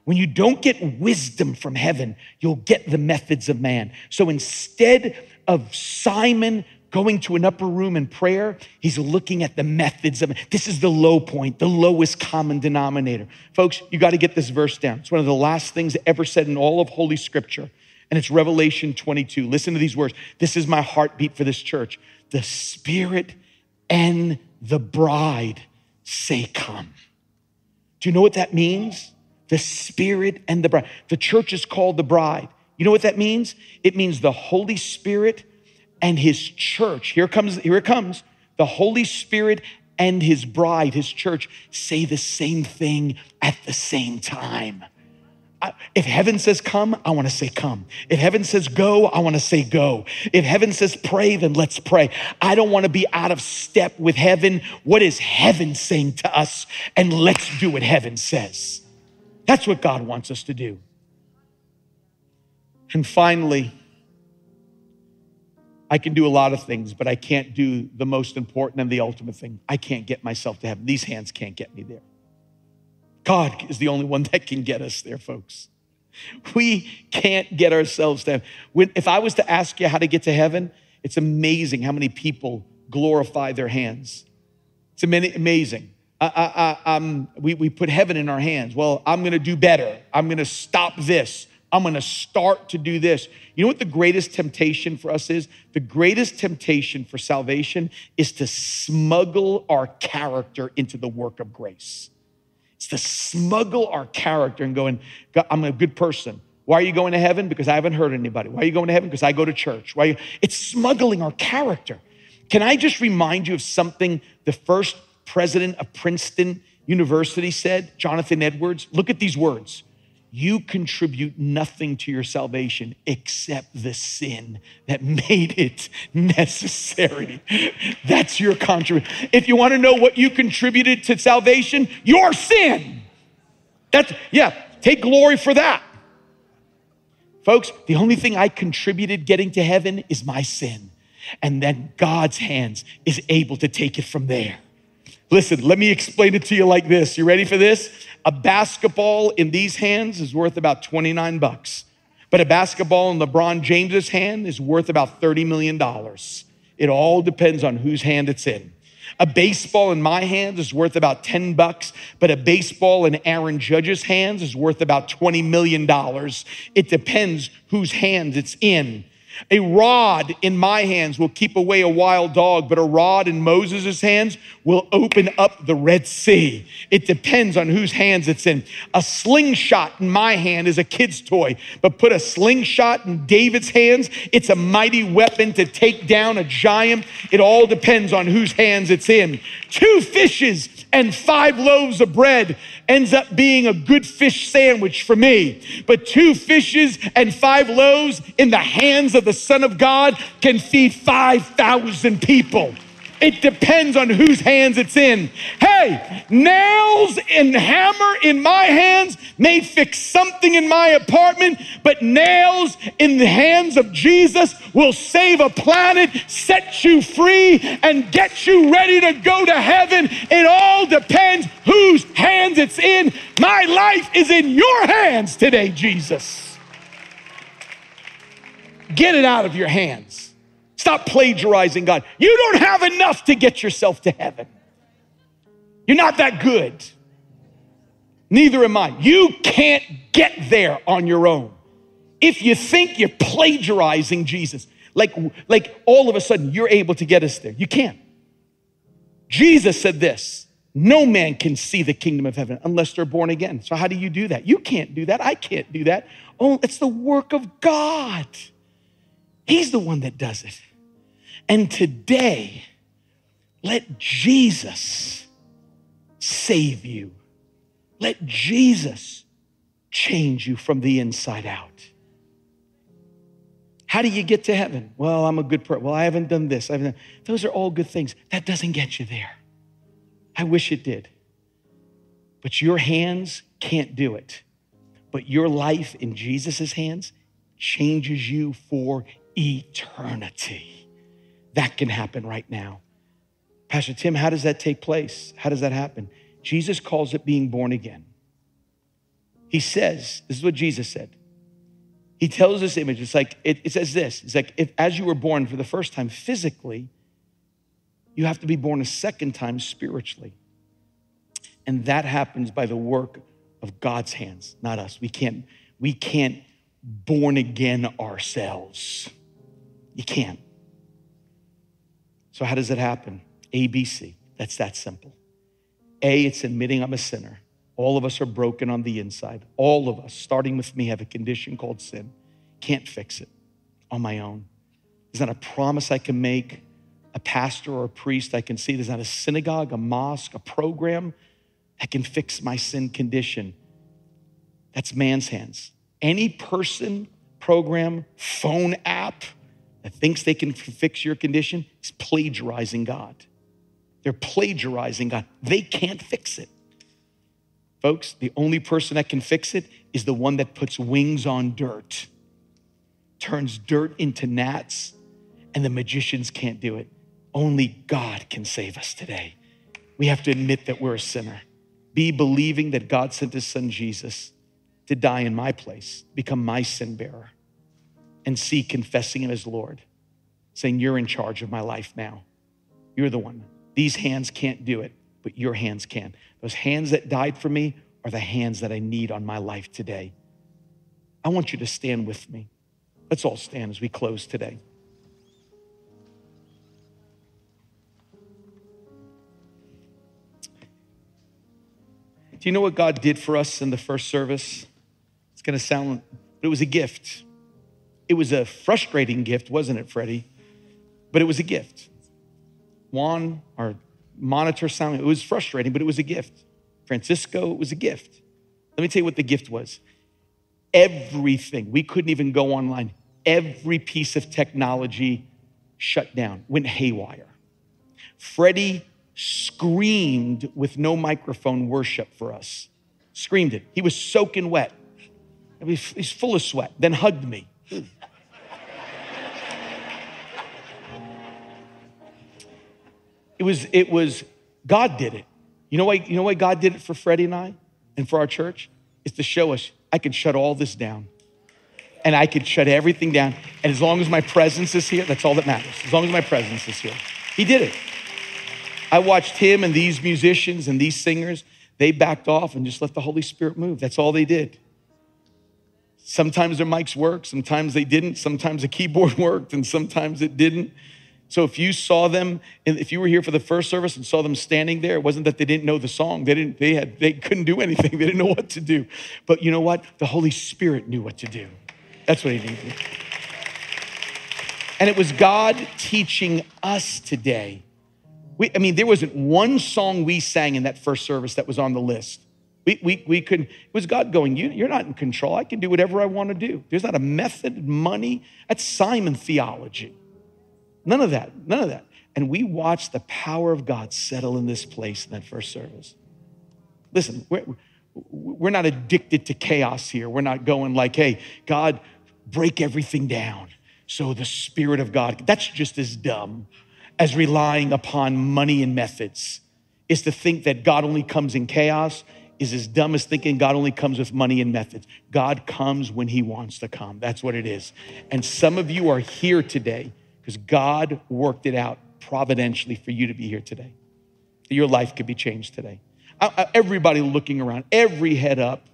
When you don't get wisdom from heaven, you'll get the methods of man. So instead of Simon going to an upper room in prayer, he's looking at the methods of this is the low point, the lowest common denominator. Folks, you got to get this verse down. It's one of the last things ever said in all of Holy Scripture, and it's Revelation 22. Listen to these words. This is my heartbeat for this church. The Spirit and the bride say, Come. Do you know what that means? The Spirit and the bride. The church is called the bride. You know what that means? It means the Holy Spirit and his church. Here comes, here it comes. The Holy Spirit and his bride, his church, say the same thing at the same time. If heaven says come, I want to say come. If heaven says go, I want to say go. If heaven says pray, then let's pray. I don't want to be out of step with heaven. What is heaven saying to us? And let's do what heaven says. That's what God wants us to do. And finally, I can do a lot of things, but I can't do the most important and the ultimate thing. I can't get myself to heaven. These hands can't get me there. God is the only one that can get us there, folks. We can't get ourselves to heaven. When, if I was to ask you how to get to heaven, it's amazing how many people glorify their hands. It's amazing. I, I, I, um, we, we put heaven in our hands. Well, I'm going to do better. I'm going to stop this. I'm gonna start to do this. You know what the greatest temptation for us is? The greatest temptation for salvation is to smuggle our character into the work of grace. It's to smuggle our character and going, I'm a good person. Why are you going to heaven? Because I haven't hurt anybody. Why are you going to heaven? Because I go to church. Why? You? It's smuggling our character. Can I just remind you of something the first president of Princeton University said, Jonathan Edwards? Look at these words. You contribute nothing to your salvation except the sin that made it necessary. That's your contribution. If you want to know what you contributed to salvation, your sin. That's, yeah, take glory for that. Folks, the only thing I contributed getting to heaven is my sin. And then God's hands is able to take it from there. Listen, let me explain it to you like this. You ready for this? A basketball in these hands is worth about 29 bucks. But a basketball in LeBron James's hand is worth about 30 million dollars. It all depends on whose hand it's in. A baseball in my hands is worth about 10 bucks, but a baseball in Aaron Judge's hands is worth about 20 million dollars. It depends whose hands it's in. A rod in my hands will keep away a wild dog, but a rod in Moses' hands will open up the Red Sea. It depends on whose hands it's in. A slingshot in my hand is a kid's toy, but put a slingshot in David's hands, it's a mighty weapon to take down a giant. It all depends on whose hands it's in. Two fishes and five loaves of bread ends up being a good fish sandwich for me. But two fishes and five loaves in the hands of the Son of God can feed 5,000 people. It depends on whose hands it's in. Hey, nails and hammer in my hands may fix something in my apartment, but nails in the hands of Jesus will save a planet, set you free, and get you ready to go to heaven. It all depends whose hands it's in. My life is in your hands today, Jesus. Get it out of your hands. Stop plagiarizing God. You don't have enough to get yourself to heaven. You're not that good. Neither am I. You can't get there on your own. If you think you're plagiarizing Jesus, like, like all of a sudden you're able to get us there, you can't. Jesus said this no man can see the kingdom of heaven unless they're born again. So, how do you do that? You can't do that. I can't do that. Oh, it's the work of God. He's the one that does it. And today, let Jesus save you. Let Jesus change you from the inside out. How do you get to heaven? Well, I'm a good person. Well, I haven't done this. I haven't done. Those are all good things. That doesn't get you there. I wish it did. But your hands can't do it. But your life in Jesus' hands changes you for eternity. That can happen right now. Pastor Tim, how does that take place? How does that happen? Jesus calls it being born again. He says, this is what Jesus said. He tells this image, it's like, it, it says this it's like, if as you were born for the first time physically, you have to be born a second time spiritually. And that happens by the work of God's hands, not us. We can't, we can't born again ourselves. You can't. So, how does it happen? A, B, C. That's that simple. A, it's admitting I'm a sinner. All of us are broken on the inside. All of us, starting with me, have a condition called sin. Can't fix it on my own. There's not a promise I can make, a pastor or a priest I can see. There's not a synagogue, a mosque, a program that can fix my sin condition. That's man's hands. Any person, program, phone app, that thinks they can fix your condition is plagiarizing God. They're plagiarizing God. They can't fix it. Folks, the only person that can fix it is the one that puts wings on dirt, turns dirt into gnats, and the magicians can't do it. Only God can save us today. We have to admit that we're a sinner. Be believing that God sent his son Jesus to die in my place, become my sin bearer and see confessing him as Lord, saying, You're in charge of my life now. You're the one. These hands can't do it, but your hands can. Those hands that died for me are the hands that I need on my life today. I want you to stand with me. Let's all stand as we close today. Do you know what God did for us in the first service? It's going to sound, but it was a gift. It was a frustrating gift, wasn't it, Freddie? But it was a gift. Juan, our monitor sound, it was frustrating, but it was a gift. Francisco, it was a gift. Let me tell you what the gift was. Everything, we couldn't even go online. Every piece of technology shut down, went haywire. Freddie screamed with no microphone worship for us. Screamed it. He was soaking wet. He's full of sweat, then hugged me. It was, it was, God did it. You know why, you know why God did it for Freddie and I and for our church? Is to show us I can shut all this down. And I could shut everything down. And as long as my presence is here, that's all that matters. As long as my presence is here. He did it. I watched him and these musicians and these singers, they backed off and just let the Holy Spirit move. That's all they did. Sometimes their mics worked, sometimes they didn't, sometimes the keyboard worked, and sometimes it didn't. So if you saw them, if you were here for the first service and saw them standing there, it wasn't that they didn't know the song. They didn't, they had, they couldn't do anything. They didn't know what to do. But you know what? The Holy Spirit knew what to do. That's what he needed. And it was God teaching us today. We, I mean, there wasn't one song we sang in that first service that was on the list. We, we, we couldn't, it was God going, you, You're not in control. I can do whatever I want to do. There's not a method, money. That's Simon theology. None of that, none of that. And we watched the power of God settle in this place in that first service. Listen, we're, we're not addicted to chaos here. We're not going like, hey, God, break everything down. So the Spirit of God, that's just as dumb as relying upon money and methods. Is to think that God only comes in chaos is as dumb as thinking God only comes with money and methods. God comes when He wants to come. That's what it is. And some of you are here today because God worked it out providentially for you to be here today. Your life could be changed today. Everybody looking around, every head up,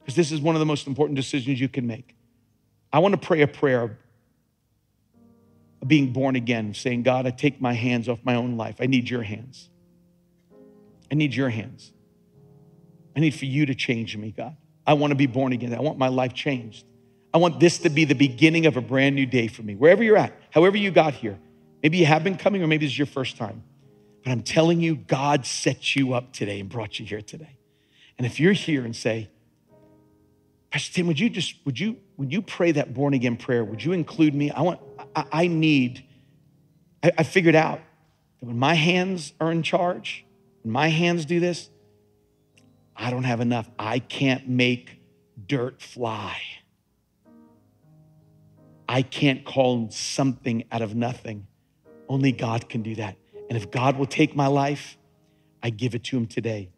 because this is one of the most important decisions you can make. I want to pray a prayer of being born again, saying, God, I take my hands off my own life. I need your hands. I need your hands. I need for you to change me, God. I want to be born again. I want my life changed. I want this to be the beginning of a brand new day for me, wherever you're at, however you got here. Maybe you have been coming, or maybe this is your first time. But I'm telling you, God set you up today and brought you here today. And if you're here and say, Pastor Tim, would you just, would you, would you pray that born again prayer? Would you include me? I want, I, I need, I, I figured out that when my hands are in charge, when my hands do this, I don't have enough. I can't make dirt fly. I can't call something out of nothing. Only God can do that. And if God will take my life, I give it to Him today.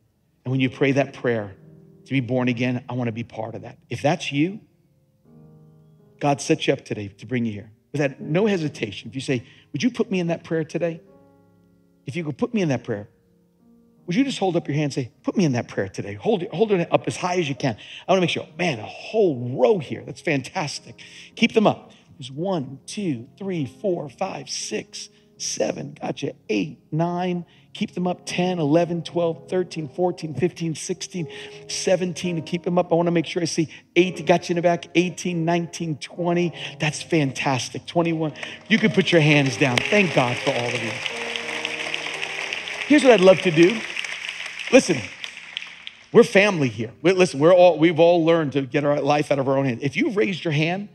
And when you pray that prayer to be born again, I want to be part of that. If that's you, God set you up today to bring you here. With that, no hesitation. If you say, Would you put me in that prayer today? If you could put me in that prayer, would you just hold up your hand and say, Put me in that prayer today? Hold it, hold it up as high as you can. I want to make sure, man, a whole row here. That's fantastic. Keep them up. There's one, two, three, four, five, six, seven, gotcha, eight, nine, keep them up 10, 11, 12, 13, 14, 15, 16, 17, to keep them up. I want to make sure I see 8, got you in the back, 18, 19, 20. That's fantastic. 21. You can put your hands down. Thank God for all of you. Here's what I'd love to do. Listen, we're family here. Listen, we're all, we've all learned to get our life out of our own hands. If you've raised your hand,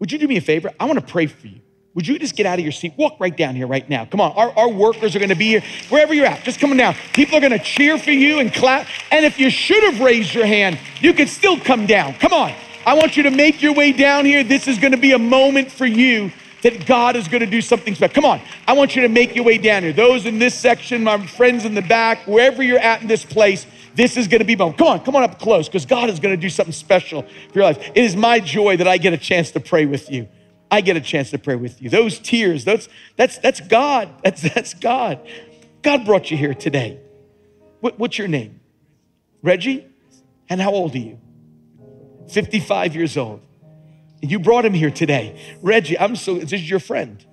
would you do me a favor? I want to pray for you. Would you just get out of your seat? Walk right down here right now. Come on. Our, our workers are going to be here. Wherever you're at, just come down. People are going to cheer for you and clap. And if you should have raised your hand, you can still come down. Come on. I want you to make your way down here. This is going to be a moment for you that God is going to do something special. Come on. I want you to make your way down here. Those in this section, my friends in the back, wherever you're at in this place, this is going to be Come on, come on up close because God is going to do something special for your life. It is my joy that I get a chance to pray with you. I get a chance to pray with you. Those tears, that's, that's, that's God. That's, that's God. God brought you here today. What, what's your name? Reggie? And how old are you? 55 years old. You brought him here today. Reggie, I'm so, this is your friend.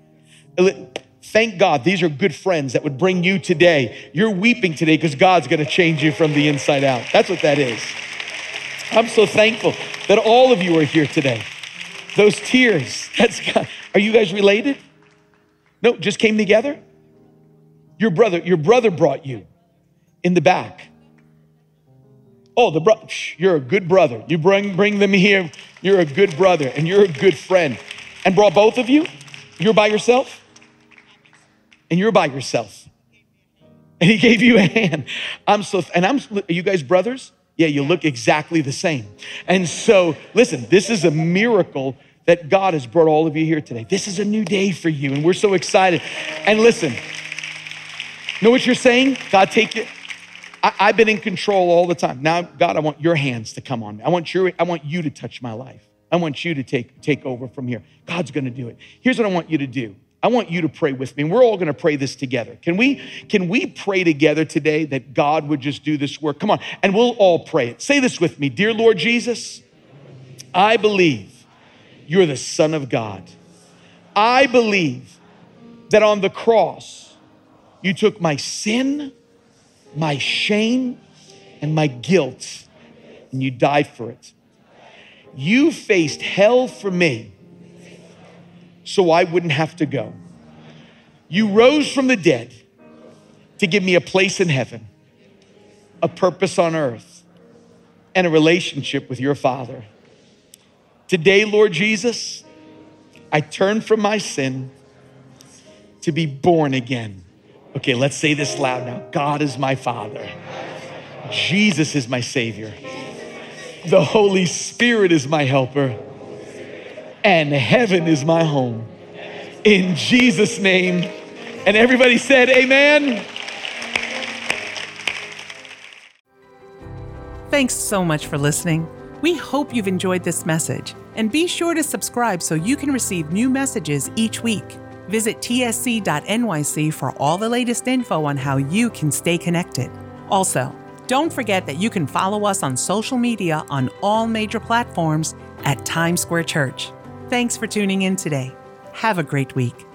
Thank God these are good friends that would bring you today. You're weeping today because God's going to change you from the inside out. That's what that is. I'm so thankful that all of you are here today. Those tears, that's God. Are you guys related? No, just came together? Your brother, your brother brought you in the back. Oh, the bro, you're a good brother. You bring bring them here. You're a good brother and you're a good friend. And brought both of you? You're by yourself? And you're by yourself. And he gave you a hand. I'm so and I'm are you guys brothers? Yeah, you look exactly the same. And so, listen, this is a miracle that God has brought all of you here today. This is a new day for you, and we're so excited. And listen, know what you're saying? God, take it. I, have been in control all the time. Now, God, I want your hands to come on me. I want your, I want you to touch my life. I want you to take, take over from here. God's gonna do it. Here's what I want you to do. I want you to pray with me. We're all going to pray this together. Can we can we pray together today that God would just do this work? Come on. And we'll all pray it. Say this with me. Dear Lord Jesus, I believe you're the Son of God. I believe that on the cross, you took my sin, my shame, and my guilt, and you died for it. You faced hell for me so I wouldn't have to go. You rose from the dead to give me a place in heaven, a purpose on earth, and a relationship with your Father. Today, Lord Jesus, I turn from my sin to be born again. Okay, let's say this loud now God is my Father, Jesus is my Savior, the Holy Spirit is my helper, and heaven is my home. In Jesus' name. And everybody said, Amen. Thanks so much for listening. We hope you've enjoyed this message and be sure to subscribe so you can receive new messages each week. Visit tsc.nyc for all the latest info on how you can stay connected. Also, don't forget that you can follow us on social media on all major platforms at Times Square Church. Thanks for tuning in today. Have a great week.